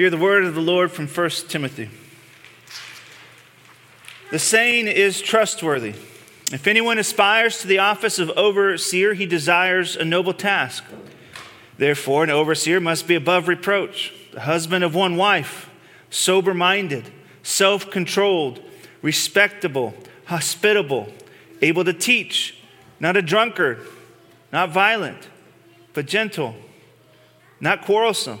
Hear the word of the Lord from 1 Timothy. The saying is trustworthy. If anyone aspires to the office of overseer, he desires a noble task. Therefore, an overseer must be above reproach, the husband of one wife, sober minded, self controlled, respectable, hospitable, able to teach, not a drunkard, not violent, but gentle, not quarrelsome,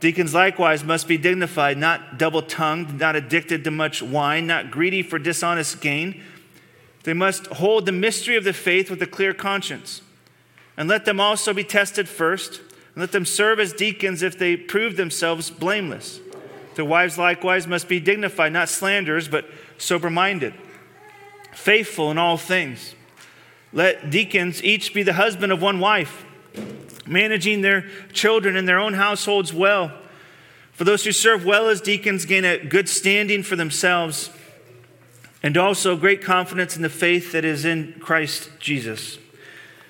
Deacons likewise must be dignified, not double tongued, not addicted to much wine, not greedy for dishonest gain. They must hold the mystery of the faith with a clear conscience. And let them also be tested first, and let them serve as deacons if they prove themselves blameless. Their wives likewise must be dignified, not slanderers, but sober minded, faithful in all things. Let deacons each be the husband of one wife, managing their children and their own households well. For those who serve well as deacons gain a good standing for themselves and also great confidence in the faith that is in Christ Jesus.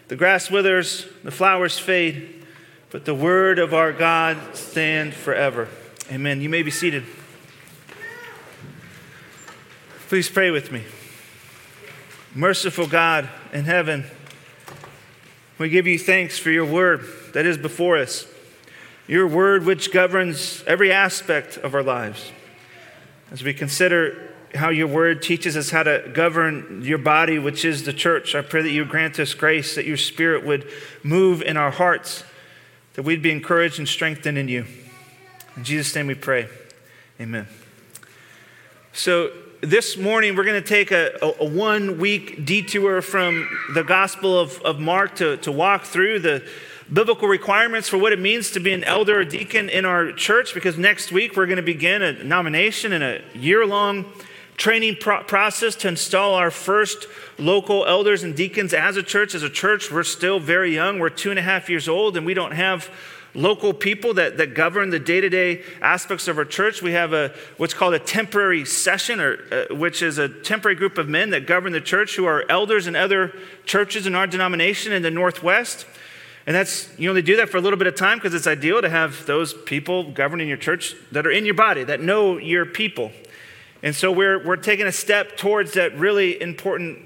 The grass withers, the flowers fade, but the word of our God stand forever. Amen. You may be seated. Please pray with me. Merciful God in heaven, we give you thanks for your word that is before us, your word which governs every aspect of our lives. As we consider how your word teaches us how to govern your body, which is the church. I pray that you grant us grace, that your spirit would move in our hearts, that we'd be encouraged and strengthened in you. In Jesus' name we pray. Amen. So, this morning we're going to take a, a, a, one week detour from the Gospel of, of Mark to, to walk through the biblical requirements for what it means to be an elder or deacon in our church because next week we're going to begin a nomination and a year long training pro- process to install our first local elders and deacons as a church. As a church, we're still very young. We're two and a half years old, and we don't have local people that, that govern the day-to-day aspects of our church. We have a what's called a temporary session or uh, which is a temporary group of men that govern the church who are elders in other churches in our denomination in the northwest. And that's you only do that for a little bit of time because it's ideal to have those people governing your church that are in your body that know your people. And so we're, we're taking a step towards that really important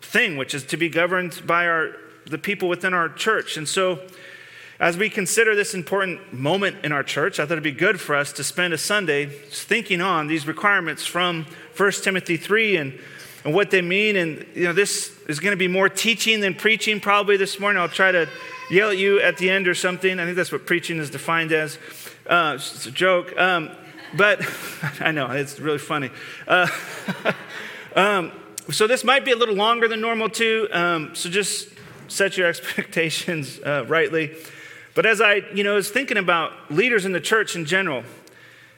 thing, which is to be governed by our, the people within our church. And so as we consider this important moment in our church, I thought it'd be good for us to spend a Sunday thinking on these requirements from 1 Timothy 3 and, and what they mean. And, you know, this is going to be more teaching than preaching probably this morning. I'll try to yell at you at the end or something. I think that's what preaching is defined as. Uh, it's a joke. Um, but I know, it's really funny. Uh, um, so this might be a little longer than normal too. Um, so just set your expectations uh, rightly. But as I, you know, was thinking about leaders in the church in general,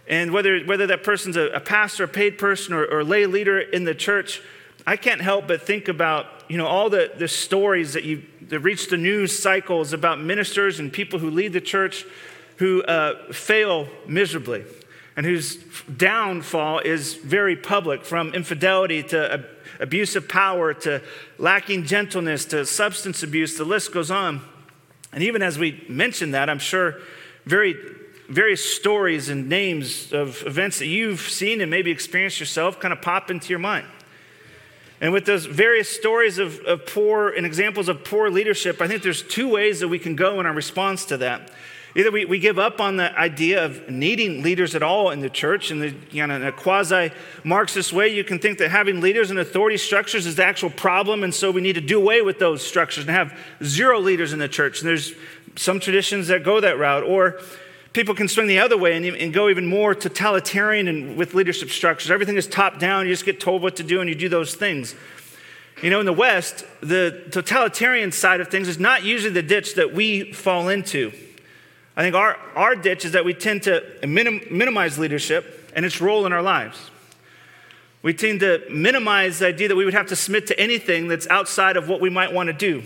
and whether, whether that person's a, a pastor, a paid person, or, or lay leader in the church, I can't help but think about, you know, all the, the stories that you that reach the news cycles about ministers and people who lead the church who uh, fail miserably and whose downfall is very public from infidelity to abuse of power to lacking gentleness to substance abuse. The list goes on. And even as we mention that, I'm sure very various stories and names of events that you've seen and maybe experienced yourself kind of pop into your mind. And with those various stories of, of poor and examples of poor leadership, I think there's two ways that we can go in our response to that. Either we, we give up on the idea of needing leaders at all in the church. In, the, you know, in a quasi Marxist way, you can think that having leaders and authority structures is the actual problem, and so we need to do away with those structures and have zero leaders in the church. And there's some traditions that go that route. Or people can swing the other way and, and go even more totalitarian and with leadership structures. Everything is top down, you just get told what to do, and you do those things. You know, in the West, the totalitarian side of things is not usually the ditch that we fall into. I think our, our ditch is that we tend to minim, minimize leadership and its role in our lives. We tend to minimize the idea that we would have to submit to anything that's outside of what we might want to do.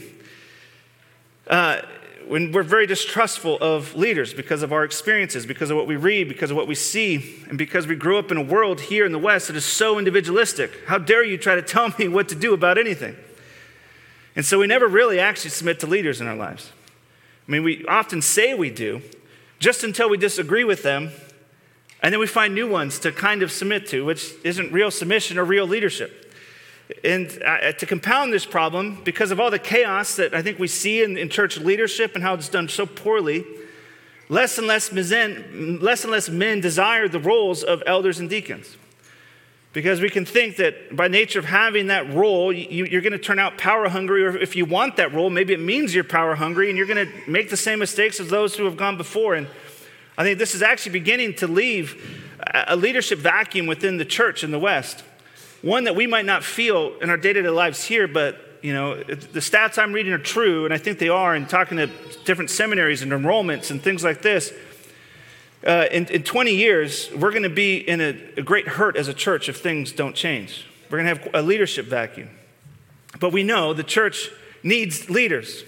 Uh, when we're very distrustful of leaders because of our experiences, because of what we read, because of what we see, and because we grew up in a world here in the West that is so individualistic. How dare you try to tell me what to do about anything? And so we never really actually submit to leaders in our lives. I mean, we often say we do, just until we disagree with them, and then we find new ones to kind of submit to, which isn't real submission or real leadership. And uh, to compound this problem, because of all the chaos that I think we see in, in church leadership and how it's done so poorly, less and less less and less men desire the roles of elders and deacons. Because we can think that by nature of having that role, you, are going to turn out power hungry, or if you want that role, maybe it means you're power hungry and you're going to make the same mistakes as those who have gone before. And I think this is actually beginning to leave a leadership vacuum within the church in the West one that we might not feel in our day-to-day lives here, but you know, the stats I'm reading are true, and I think they are, and talking to different seminaries and enrollments and things like this. Uh, in, in 20 years, we're going to be in a, a great hurt as a church if things don't change. We're going to have a leadership vacuum. But we know the church needs leaders.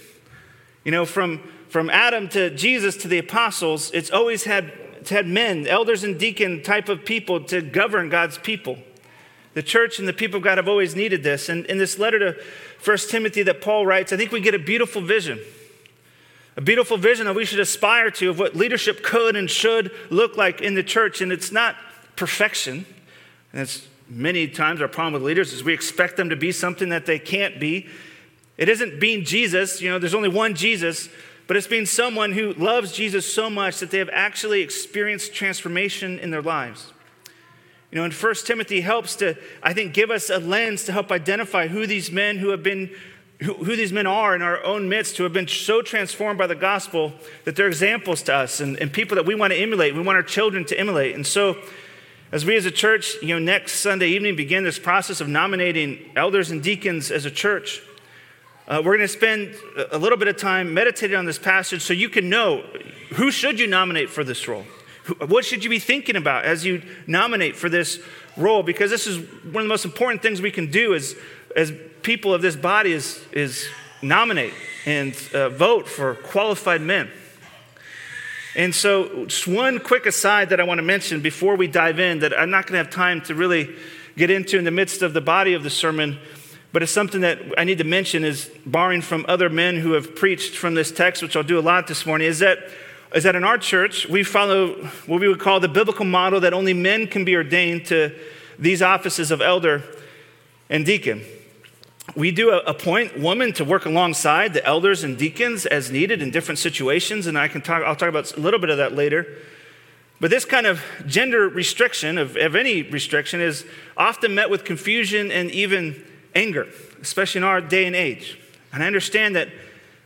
You know, from, from Adam to Jesus to the apostles, it's always had, it's had men, elders and deacon type of people to govern God's people. The church and the people of God have always needed this. And in this letter to 1 Timothy that Paul writes, I think we get a beautiful vision. A beautiful vision that we should aspire to of what leadership could and should look like in the church. And it's not perfection. And it's many times our problem with leaders is we expect them to be something that they can't be. It isn't being Jesus, you know, there's only one Jesus, but it's being someone who loves Jesus so much that they have actually experienced transformation in their lives. You know, and First Timothy helps to, I think, give us a lens to help identify who these men who have been, who, these men are in our own midst, who have been so transformed by the gospel that they're examples to us and, and people that we want to emulate. We want our children to emulate. And so, as we as a church, you know, next Sunday evening begin this process of nominating elders and deacons as a church, uh, we're going to spend a little bit of time meditating on this passage so you can know who should you nominate for this role. What should you be thinking about as you nominate for this role? Because this is one of the most important things we can do as, as people of this body is, is nominate and uh, vote for qualified men. And so, just one quick aside that I want to mention before we dive in that I'm not going to have time to really get into in the midst of the body of the sermon, but it's something that I need to mention is borrowing from other men who have preached from this text, which I'll do a lot this morning, is that is that in our church, we follow what we would call the biblical model that only men can be ordained to these offices of elder and deacon. We do appoint women to work alongside the elders and deacons as needed in different situations, and I can talk, I'll talk about a little bit of that later. But this kind of gender restriction, of, of any restriction, is often met with confusion and even anger, especially in our day and age. And I understand that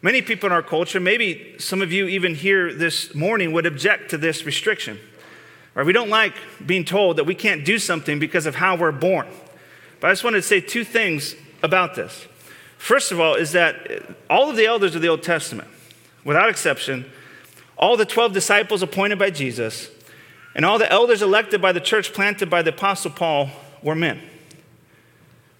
Many people in our culture, maybe some of you even here this morning, would object to this restriction. Or we don't like being told that we can't do something because of how we're born. But I just wanted to say two things about this. First of all, is that all of the elders of the Old Testament, without exception, all the 12 disciples appointed by Jesus, and all the elders elected by the church planted by the Apostle Paul were men.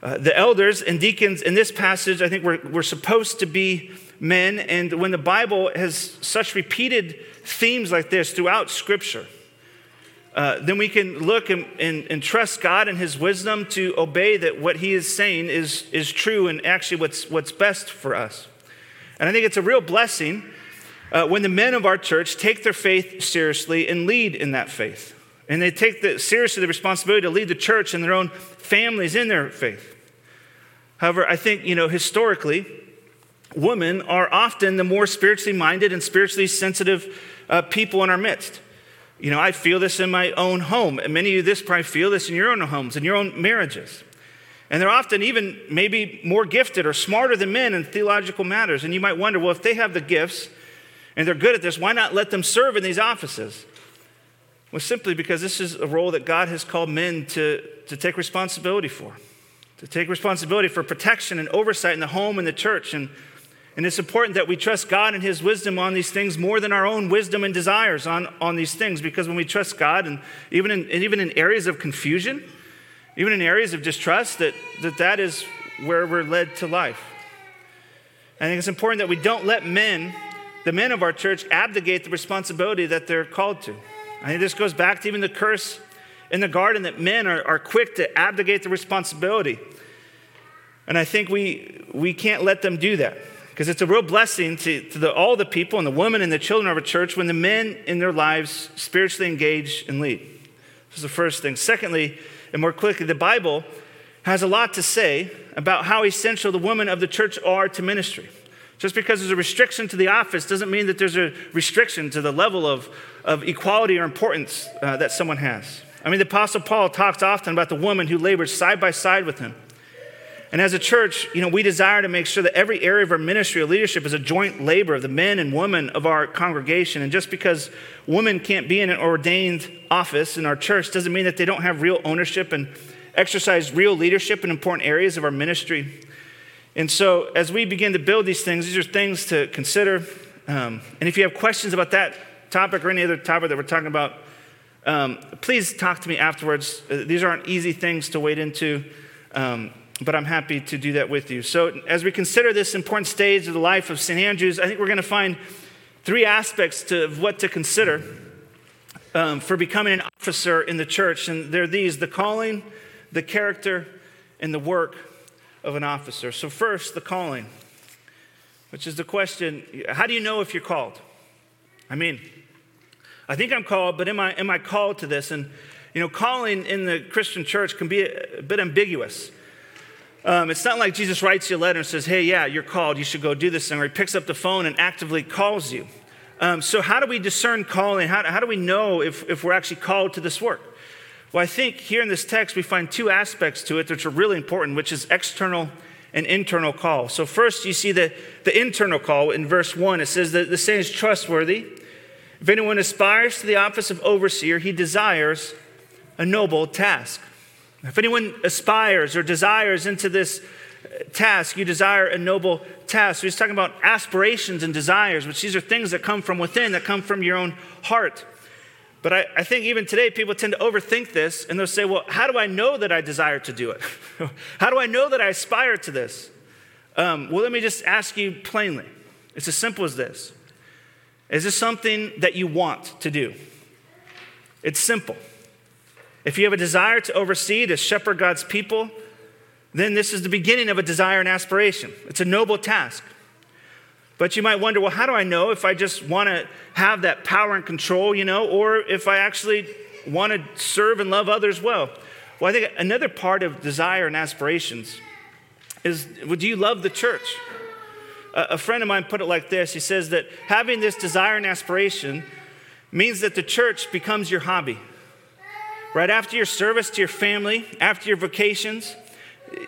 Uh, the elders and deacons in this passage, I think, were, were supposed to be men. And when the Bible has such repeated themes like this throughout Scripture, uh, then we can look and, and, and, trust God and His wisdom to obey that what He is saying is, is true and actually what's, what's best for us. And I think it's a real blessing uh, when the men of our church take their faith seriously and lead in that faith. And they take the, seriously the responsibility to lead the church and their own families in their faith. However, I think, you know, historically, women are often the more spiritually minded and spiritually sensitive uh, people in our midst. You know, I feel this in my own home, and many of you this probably feel this in your own homes, in your own marriages. And they're often even maybe more gifted or smarter than men in theological matters. And you might wonder, well, if they have the gifts and they're good at this, why not let them serve in these offices? Well, simply because this is a role that God has called men to, to take responsibility for, to take responsibility for protection and oversight in the home and the church. And and it's important that we trust God and His wisdom on these things more than our own wisdom and desires on, on these things. Because when we trust God, and even in, and even in areas of confusion, even in areas of distrust, that that, that is where we're led to life. I think it's important that we don't let men, the men of our church, abdicate the responsibility that they're called to. I think this goes back to even the curse in the garden that men are, are quick to abdicate the responsibility. And I think we, we can't let them do that because it's a real blessing to, to the, all the people and the women and the children of a church when the men in their lives spiritually engage and lead. This is the first thing. Secondly, and more quickly, the Bible has a lot to say about how essential the women of the church are to ministry. Just because there's a restriction to the office doesn't mean that there's a restriction to the level of, of equality or importance uh, that someone has. I mean, the Apostle Paul talks often about the woman who labored side by side with him. And as a church, you know, we desire to make sure that every area of our ministry or leadership is a joint labor of the men and women of our congregation. And just because women can't be in an ordained office in our church doesn't mean that they don't have real ownership and exercise real leadership in important areas of our ministry. And so, as we begin to build these things, these are things to consider. Um, and if you have questions about that topic or any other topic that we're talking about, um, please talk to me afterwards. Uh, these aren't easy things to wade into, um, but I'm happy to do that with you. So, as we consider this important stage of the life of St. Andrews, I think we're going to find three aspects to what to consider um, for becoming an officer in the church. And they're these the calling, the character, and the work of an officer. So, first, the calling, which is the question how do you know if you're called? I mean, I think I'm called, but am I, am I called to this? And, you know, calling in the Christian church can be a, a bit ambiguous. Um, it's not like Jesus writes you a letter and says, hey, yeah, you're called, you should go do this thing, or he picks up the phone and actively calls you. Um, so, how do we discern calling? How, how do we know if, if we're actually called to this work? Well, I think here in this text we find two aspects to it which are really important, which is external and internal call. So, first, you see the, the internal call in verse 1. It says that the saying is trustworthy. If anyone aspires to the office of overseer, he desires a noble task. If anyone aspires or desires into this task, you desire a noble task. So he's talking about aspirations and desires, which these are things that come from within, that come from your own heart. But I, I, think even today, people tend to overthink this and they'll say, well, how do I know that I desire to do it? how do I know that I aspire to this? Um, well, let me just ask you plainly. It's as simple as this Is this something that you want to do? It's simple. If you have a desire to oversee, to shepherd God's people, then this is the beginning of a desire and aspiration. It's a noble task. But you might wonder, well, how do I know if I just want to have that power and control, you know, or if I actually want to serve and love others well? Well, I think another part of desire and aspirations is would you love the church? A friend of mine put it like this He says that having this desire and aspiration means that the church becomes your hobby. Right after your service to your family, after your vacations,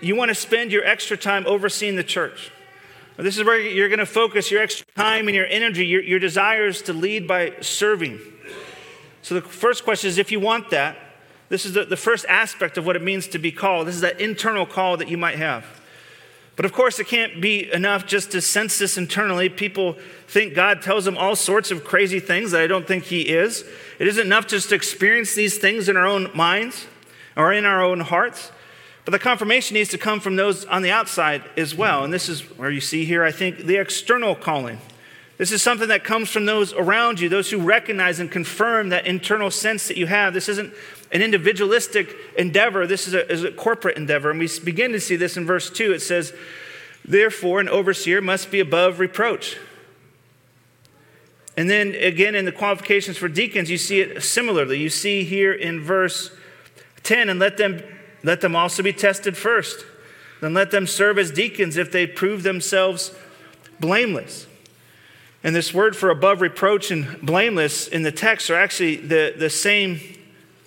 you want to spend your extra time overseeing the church. This is where you're going to focus your extra time and your energy, your, your desires to lead by serving. So, the first question is if you want that, this is the, the first aspect of what it means to be called. This is that internal call that you might have. But of course, it can't be enough just to sense this internally. People think God tells them all sorts of crazy things that I don't think He is. It isn't enough just to experience these things in our own minds or in our own hearts. But the confirmation needs to come from those on the outside as well. And this is where you see here, I think, the external calling. This is something that comes from those around you, those who recognize and confirm that internal sense that you have. This isn't an individualistic endeavor, this is a, is a corporate endeavor. And we begin to see this in verse 2. It says, Therefore, an overseer must be above reproach. And then again, in the qualifications for deacons, you see it similarly. You see here in verse 10, and let them let them also be tested first. Then let them serve as deacons if they prove themselves blameless. And this word for above reproach and blameless in the text are actually the, the, same,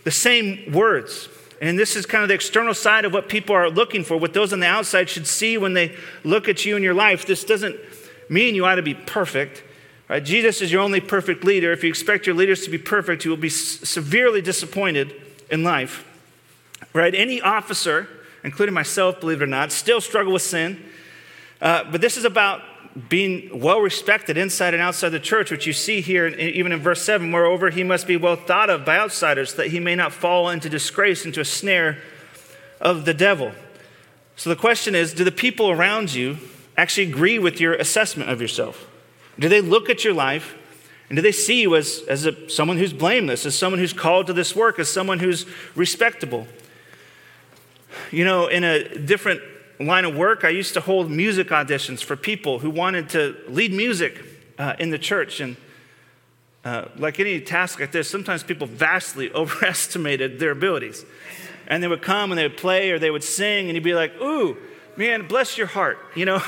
the same words. And this is kind of the external side of what people are looking for, what those on the outside should see when they look at you in your life. This doesn't mean you ought to be perfect. Right? Jesus is your only perfect leader. If you expect your leaders to be perfect, you will be severely disappointed in life right? Any officer, including myself, believe it or not, still struggle with sin. Uh, but this is about being well respected inside and outside the church, which you see here, even in verse 7. Moreover, he must be well thought of by outsiders, that he may not fall into disgrace, into a snare of the devil. So the question is do the people around you actually agree with your assessment of yourself? Do they look at your life and do they see you as, as a, someone who's blameless, as someone who's called to this work, as someone who's respectable? You know, in a different line of work, I used to hold music auditions for people who wanted to lead music uh, in the church. And uh, like any task like this, sometimes people vastly overestimated their abilities. And they would come and they would play or they would sing, and you'd be like, ooh, man, bless your heart, you know?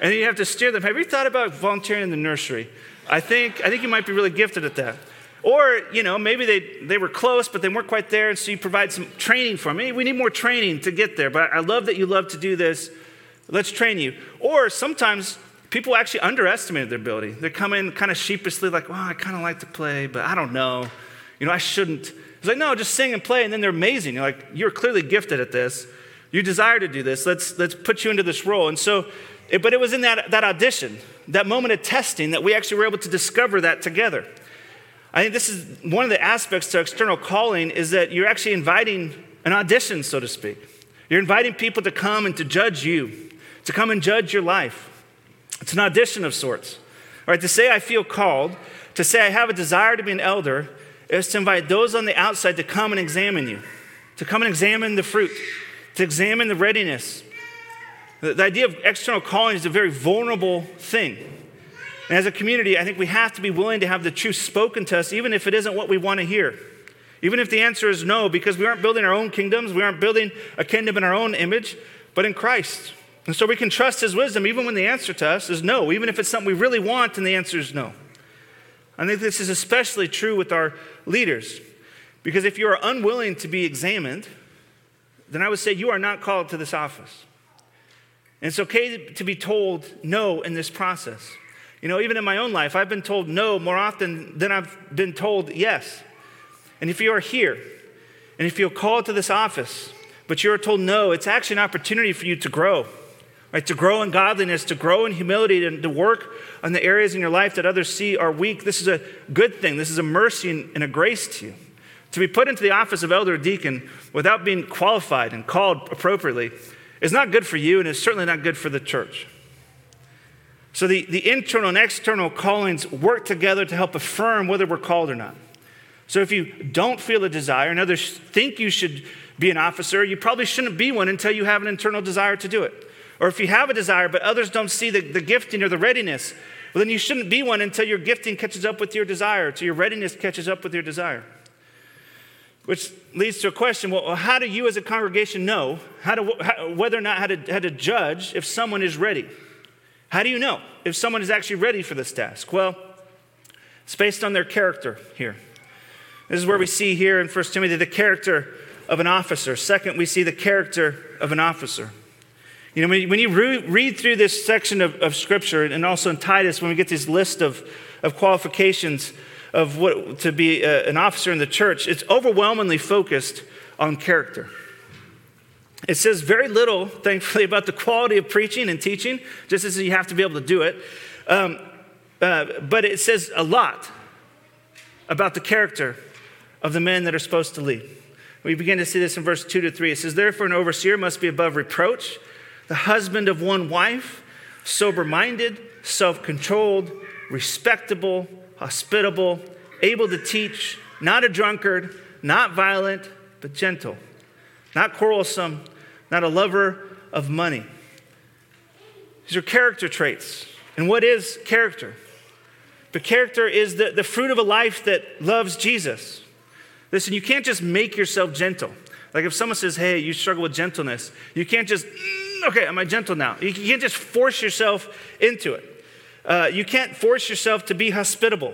and you have to steer them. Have you thought about volunteering in the nursery? I think, I think you might be really gifted at that. Or, you know, maybe they, they were close, but they weren't quite there, and so you provide some training for me. We need more training to get there, but I love that you love to do this. Let's train you. Or sometimes people actually underestimated their ability. They come in kind of sheepishly, like, well, I kind of like to play, but I don't know. You know, I shouldn't. It's like, no, just sing and play, and then they're amazing. You're like, you're clearly gifted at this. You desire to do this. Let's, let's put you into this role. And so, it, but it was in that, that audition, that moment of testing, that we actually were able to discover that together. I think this is one of the aspects to external calling is that you're actually inviting an audition, so to speak. You're inviting people to come and to judge you, to come and judge your life. It's an audition of sorts. All right, to say I feel called, to say I have a desire to be an elder, is to invite those on the outside to come and examine you, to come and examine the fruit, to examine the readiness. The, the idea of external calling is a very vulnerable thing. And as a community, I think we have to be willing to have the truth spoken to us, even if it isn't what we want to hear. Even if the answer is no, because we aren't building our own kingdoms, we aren't building a kingdom in our own image, but in Christ. And so we can trust his wisdom even when the answer to us is no, even if it's something we really want and the answer is no. I think this is especially true with our leaders, because if you are unwilling to be examined, then I would say you are not called to this office. And it's okay to be told no in this process. You know, even in my own life, I've been told no more often than I've been told yes. And if you are here and if you're called to this office, but you're told no, it's actually an opportunity for you to grow, right? To grow in godliness, to grow in humility, and to work on the areas in your life that others see are weak. This is a good thing. This is a mercy and a grace to you. To be put into the office of elder or deacon without being qualified and called appropriately is not good for you, and it's certainly not good for the church. So the, the internal and external callings work together to help affirm whether we're called or not. So if you don't feel a desire and others think you should be an officer, you probably shouldn't be one until you have an internal desire to do it. Or if you have a desire but others don't see the, the gifting or the readiness, well, then you shouldn't be one until your gifting catches up with your desire, until your readiness catches up with your desire. Which leads to a question well, how do you as a congregation know how to, how, whether or not how to, how to judge if someone is ready? How do you know if someone is actually ready for this task? Well, it's based on their character here. This is where we see here in 1 Timothy the character of an officer. Second, we see the character of an officer. You know, when you, read through this section of, of Scripture, and also in Titus, when we get this list of, of qualifications of what to be a, an officer in the church, it's overwhelmingly focused on character. It says very little, thankfully, about the quality of preaching and teaching, just as you have to be able to do it. Um, uh, but it says a lot about the character of the men that are supposed to lead. We begin to see this in verse 2 to 3. It says, Therefore, an overseer must be above reproach, the husband of one wife, sober minded, self controlled, respectable, hospitable, able to teach, not a drunkard, not violent, but gentle, not quarrelsome not a lover of money. These are character traits. And what is character? The character is the, the fruit of a life that loves Jesus. Listen, you can't just make yourself gentle. Like if someone says, hey, you struggle with gentleness, you can't just, mm, okay, am I gentle now? You can't just force yourself into it. Uh, you can't force yourself to be hospitable.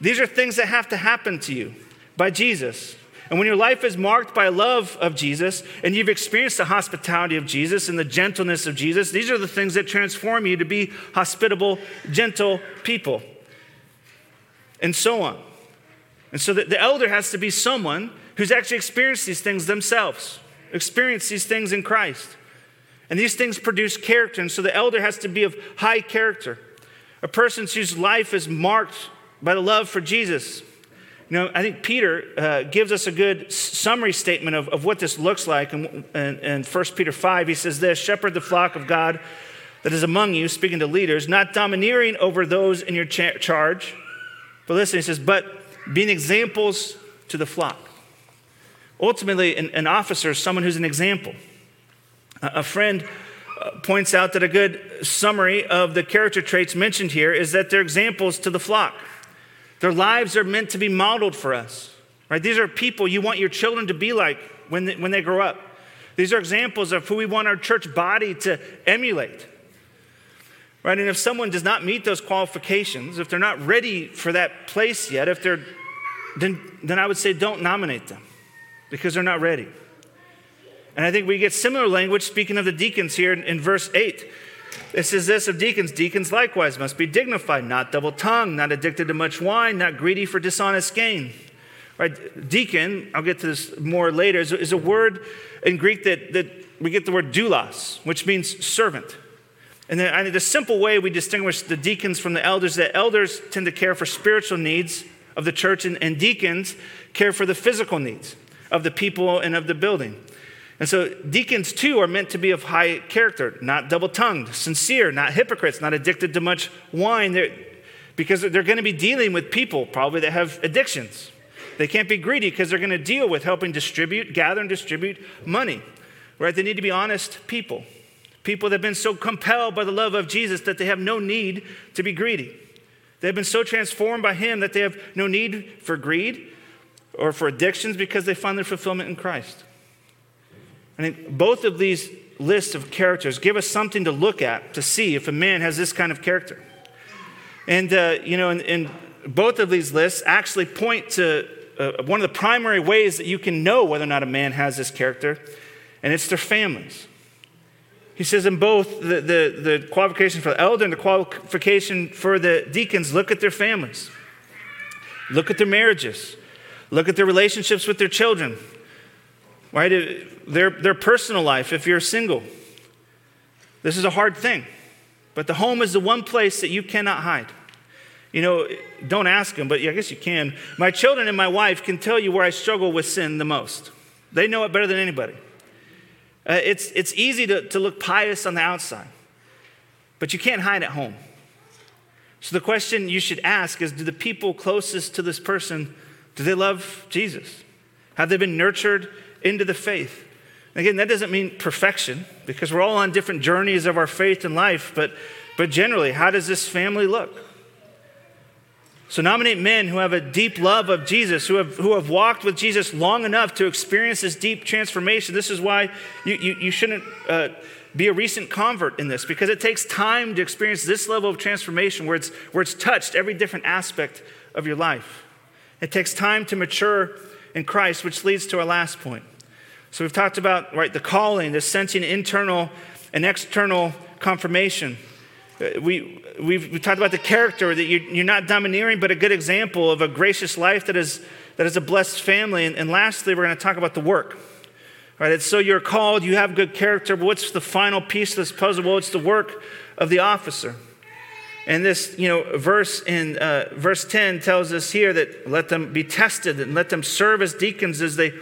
These are things that have to happen to you by Jesus. And when your life is marked by love of Jesus and you've experienced the hospitality of Jesus and the gentleness of Jesus, these are the things that transform you to be hospitable, gentle people. And so on. And so the elder has to be someone who's actually experienced these things themselves, experienced these things in Christ. And these things produce character. And so the elder has to be of high character, a person whose life is marked by the love for Jesus You know, I think Peter uh, gives us a good summary statement of, of what this looks like. In, in 1 Peter 5, he says this Shepherd the flock of God that is among you, speaking to leaders, not domineering over those in your cha- charge. But listen, he says, but being examples to the flock. Ultimately, an, an officer is someone who's an example. A, a friend uh, points out that a good summary of the character traits mentioned here is that they're examples to the flock. Their lives are meant to be modeled for us, right? These are people you want your children to be like when they, when they grow up. These are examples of who we want our church body to emulate. Right? And if someone does not meet those qualifications, if they're not ready for that place yet, if they're then, then I would say don't nominate them because they're not ready. And I think we get similar language speaking of the deacons here in, in verse 8. It says this of deacons Deacons likewise must be dignified, not double tongued, not addicted to much wine, not greedy for dishonest gain. Right? Deacon, I'll get to this more later, is, is a word in Greek that, that we get the word doulos, which means servant. And then, I mean, the simple way we distinguish the deacons from the elders that elders tend to care for spiritual needs of the church, and, and deacons care for the physical needs of the people and of the building. And so deacons too are meant to be of high character, not double tongued, sincere, not hypocrites, not addicted to much wine, they're, because they're going to be dealing with people probably that have addictions. They can't be greedy because they're going to deal with helping distribute, gather, and distribute money. Right? They need to be honest people. People that have been so compelled by the love of Jesus that they have no need to be greedy. They've been so transformed by Him that they have no need for greed or for addictions because they find their fulfillment in Christ. I think both of these lists of characters give us something to look at to see if a man has this kind of character. And, uh, you know, and both of these lists actually point to uh, one of the primary ways that you can know whether or not a man has this character, and it's their families. He says in both the, the, the qualification for the elder and the qualification for the deacons look at their families, look at their marriages, look at their relationships with their children, right? Their, their personal life, if you're single. This is a hard thing, but the home is the one place that you cannot hide. You know, don't ask them, but I guess you can. My children and my wife can tell you where I struggle with sin the most. They know it better than anybody. Uh, it's, it's easy to, to look pious on the outside, but you can't hide at home. So the question you should ask is do the people closest to this person, do they love Jesus? Have they been nurtured into the faith. Again, that doesn't mean perfection because we're all on different journeys of our faith and life, but, but generally, how does this family look? So, nominate men who have a deep love of Jesus, who have, who have walked with Jesus long enough to experience this deep transformation. This is why you, you, you shouldn't uh, be a recent convert in this, because it takes time to experience this level of transformation where it's, where it's touched every different aspect of your life. It takes time to mature in Christ, which leads to our last point. So we've talked about right the calling, the sensing internal and external confirmation. Uh, we, we've, we talked about the character that you're, you're, not domineering, but a good example of a gracious life that is, that is a blessed family. And, and lastly, we're going to talk about the work. Right, it's so you're called, you have good character, but what's the final piece of this puzzle? Well, it's the work of the officer. And this, you know, verse in uh, verse 10 tells us here that let them be tested and let them serve as deacons as they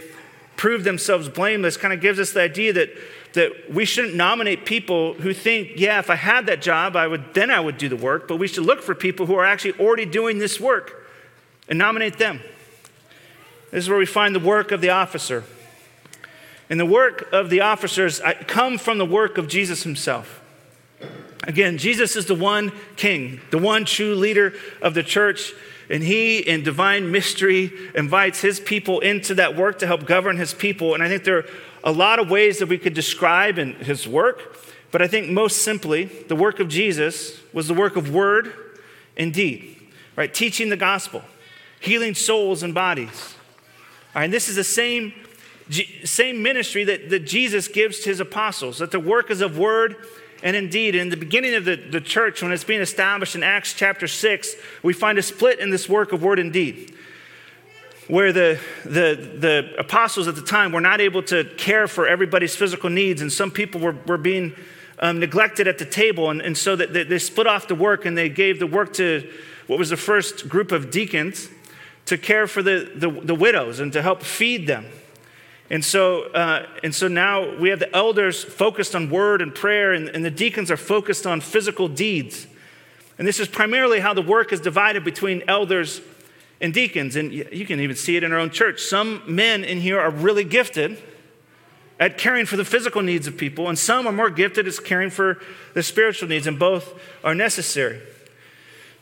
prove themselves blameless. Kind of gives us the idea that that we shouldn't nominate people who think, yeah, if I had that job, I would then I would do the work. But we should look for people who are actually already doing this work and nominate them. This is where we find the work of the officer. And the work of the officers uh, come from the work of Jesus himself. Again, Jesus is the one king, the one true leader of the church. And he, in divine mystery, invites his people into that work to help govern his people. And I think there are a lot of ways that we could describe in his work. But I think most simply, the work of Jesus was the work of word and deed, right? Teaching the gospel, healing souls and bodies. All right, and this is the same, same ministry that, that Jesus gives to his apostles, that the work is of word and indeed, in the beginning of the, the church, when it's being established in Acts chapter 6, we find a split in this work of word and deed, where the, the, the apostles at the time were not able to care for everybody's physical needs, and some people were, were being um, neglected at the table. And, and so that they, they split off the work and they gave the work to what was the first group of deacons to care for the, the, the widows and to help feed them. And so, uh, and so now we have the elders focused on word and prayer, and, and the deacons are focused on physical deeds. And this is primarily how the work is divided between elders and deacons. And you can even see it in our own church. Some men in here are really gifted at caring for the physical needs of people, and some are more gifted at caring for the spiritual needs, and both are necessary.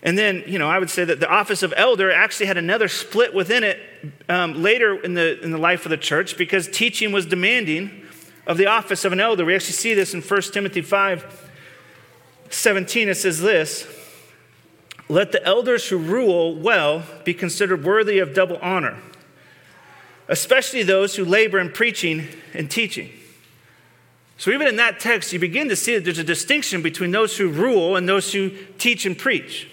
And then, you know, I would say that the office of elder actually had another split within it um, later in the, in the life of the church because teaching was demanding of the office of an elder. We actually see this in 1 Timothy 5 17. It says this Let the elders who rule well be considered worthy of double honor especially those who labor in preaching and teaching. So, even in that text, you begin to see that there's a distinction between those who rule and those who teach and preach.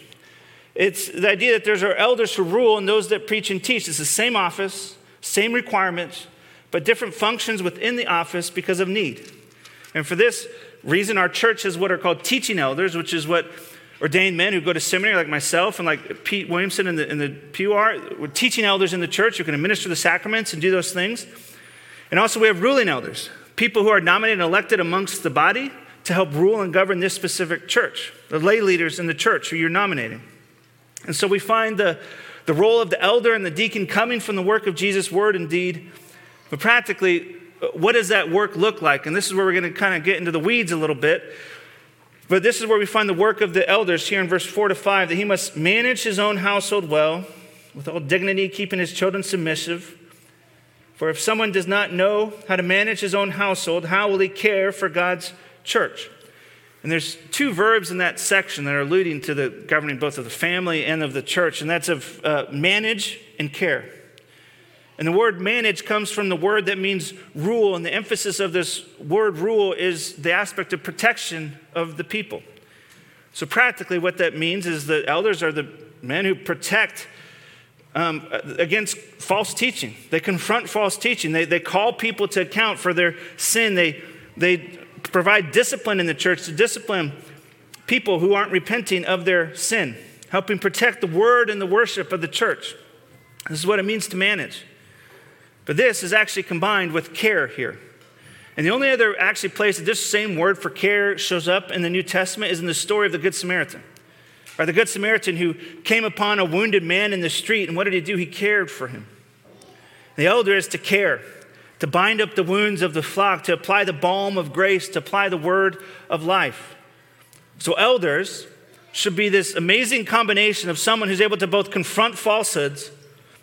It's the idea that there's our elders who rule and those that preach and teach. It's the same office, same requirements, but different functions within the office because of need. And for this reason, our church has what are called teaching elders, which is what ordained men who go to seminary, like myself and like Pete Williamson in the, in the pew are. We're teaching elders in the church who can administer the sacraments and do those things. And also, we have ruling elders, people who are nominated and elected amongst the body to help rule and govern this specific church, the lay leaders in the church who you're nominating. And so we find the, the role of the elder and the deacon coming from the work of Jesus' word and deed. But practically, what does that work look like? And this is where we're going to kind of get into the weeds a little bit. But this is where we find the work of the elders here in verse 4 to 5 that he must manage his own household well, with all dignity, keeping his children submissive. For if someone does not know how to manage his own household, how will he care for God's church? And there's two verbs in that section that are alluding to the governing both of the family and of the church, and that's of uh, manage and care. And the word manage comes from the word that means rule, and the emphasis of this word rule is the aspect of protection of the people. So, practically, what that means is the elders are the men who protect um, against false teaching. They confront false teaching. They, they call people to account for their sin. They, they provide discipline in the church to discipline people who aren't repenting of their sin, helping protect the word and the worship of the church. This is what it means to manage. But this is actually combined with care here. And the only other actually place that this same word for care shows up in the New Testament is in the story of the Good Samaritan. Right, the Good Samaritan who came upon a wounded man in the street, and what did he do? He cared for him. The elder is to care, to bind up the wounds of the flock, to apply the balm of grace, to apply the word of life. So, elders should be this amazing combination of someone who's able to both confront falsehoods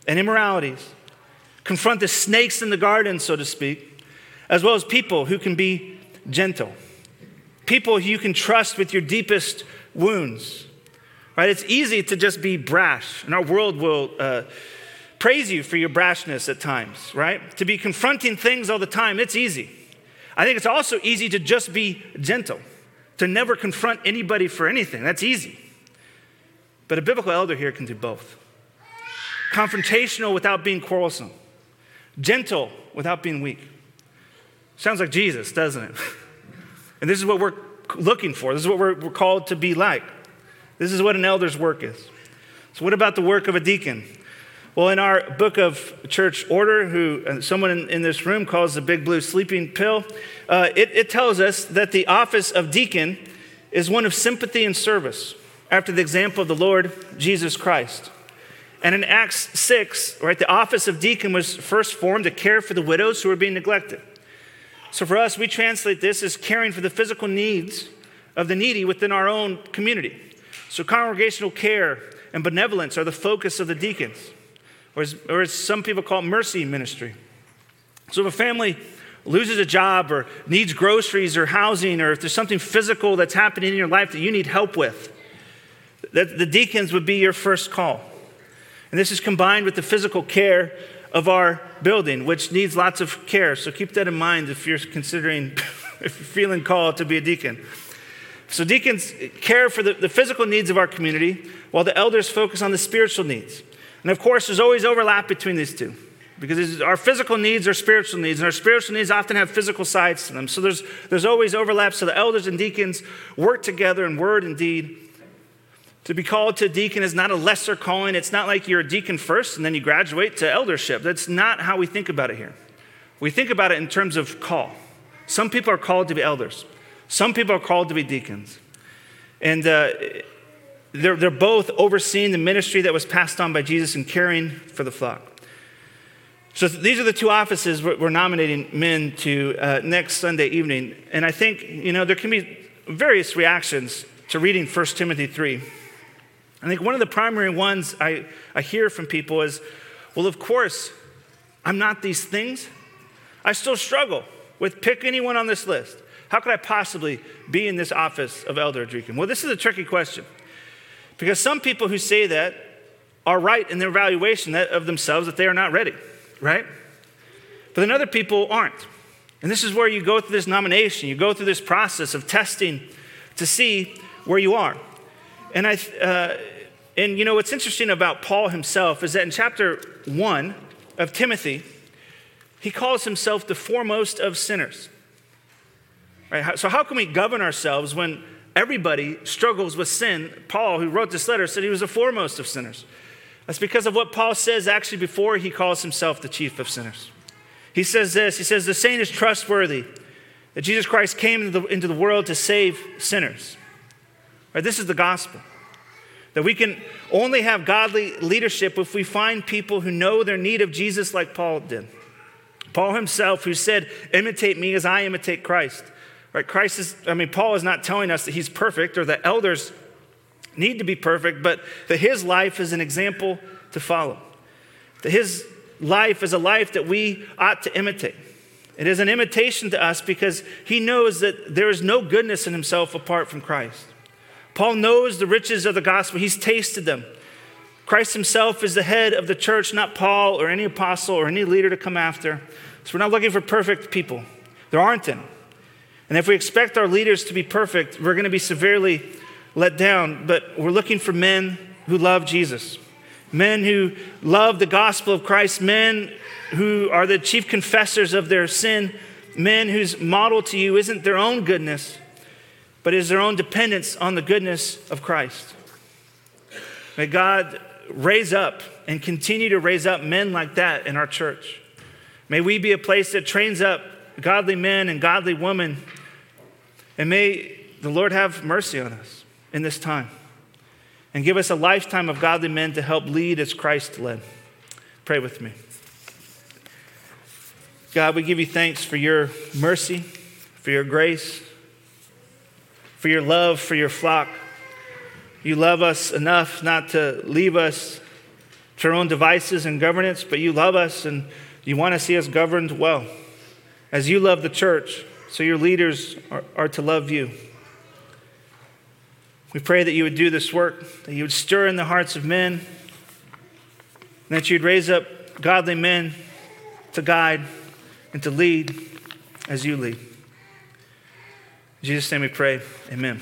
and immoralities confront the snakes in the garden, so to speak, as well as people who can be gentle, people who you can trust with your deepest wounds. Right? It's easy to just be brash, and our world will uh, praise you for your brashness at times, right? To be confronting things all the time, it's easy. I think it's also easy to just be gentle, to never confront anybody for anything. That's easy. But a biblical elder here can do both confrontational without being quarrelsome gentle without being weak. Sounds like Jesus, doesn't it? And this is what we're looking for. This is what we're, we're called to be like. This is what an elder's work is. So, what about the work of a deacon? Well, in our book of church order, who uh, someone in, in, this room calls the big blue sleeping pill, uh, it, it tells us that the office of deacon is one of sympathy and service, after the example of the Lord Jesus Christ. And in Acts 6, right, the office of deacon was first formed to care for the widows who were being neglected. So for us, we translate this as caring for the physical needs of the needy within our own community. So congregational care and benevolence are the focus of the deacons, or as, or as some people call it, mercy ministry. So if a family loses a job or needs groceries or housing, or if there's something physical that's happening in your life that you need help with, that the deacons would be your first call. And this is combined with the physical care of our building, which needs lots of care. So keep that in mind if you're considering, if you're feeling called to be a deacon. So deacons care for the, the physical needs of our community, while the elders focus on the spiritual needs. And of course, there's always overlap between these two. Because our physical needs are spiritual needs, and our spiritual needs often have physical sides to them. So there's, there's always overlap. So the elders and deacons work together in word and deed To be called to deacon is not a lesser calling. It's not like you're a deacon first and then you graduate to eldership. That's not how we think about it here. We think about it in terms of call. Some people are called to be elders, some people are called to be deacons. And uh, they're, they're both overseeing the ministry that was passed on by Jesus and caring for the flock. So these are the two offices we're nominating men to uh, next Sunday evening. And I think, you know, there can be various reactions to reading 1 Timothy 3. I think one of the primary ones I, I hear from people is, well, of course, I'm not these things. I still struggle with pick anyone on this list. How could I possibly be in this office of elder deacon? Well, this is a tricky question because some people who say that are right in their evaluation of themselves that they are not ready, right? But then other people aren't. And this is where you go through this nomination, you go through this process of testing to see where you are. And I, uh, and you know what's interesting about Paul himself is that in chapter one of Timothy, he calls himself the foremost of sinners. Right? So how can we govern ourselves when everybody struggles with sin? Paul, who wrote this letter, said he was the foremost of sinners. That's because of what Paul says actually before he calls himself the chief of sinners. He says this He says, The saint is trustworthy, that Jesus Christ came into the, into the world to save sinners. Right? This is the gospel. That we can only have godly leadership if we find people who know their need of Jesus like Paul did. Paul himself, who said, Imitate me as I imitate Christ. Right? Christ is, I mean, Paul is not telling us that he's perfect or that elders need to be perfect, but that his life is an example to follow. That his life is a life that we ought to imitate. It is an imitation to us because he knows that there is no goodness in himself apart from Christ. Paul knows the riches of the gospel, he's tasted them. Christ himself is the head of the church, not Paul or any apostle or any leader to come after. So we're not looking for perfect people. There aren't any. And if we expect our leaders to be perfect, we're going to be severely let down. But we're looking for men who love Jesus, men who love the gospel of Christ, men who are the chief confessors of their sin, men whose model to you isn't their own goodness, but is their own dependence on the goodness of Christ. May God raise up and continue to raise up men like that in our church. May we be a place that trains up godly men and godly women. And may the Lord have mercy on us in this time and give us a lifetime of godly men to help lead as Christ led. Pray with me. God, we give you thanks for your mercy, for your grace, for your love, for your flock. You love us enough not to leave us to our own devices and governance, but you love us and you want to see us governed well. As you love the church, so your leaders are, are to love you. We pray that you would do this work, that you would stir in the hearts of men, and that you'd raise up godly men to guide and to lead as you lead. In Jesus' name we pray. Amen.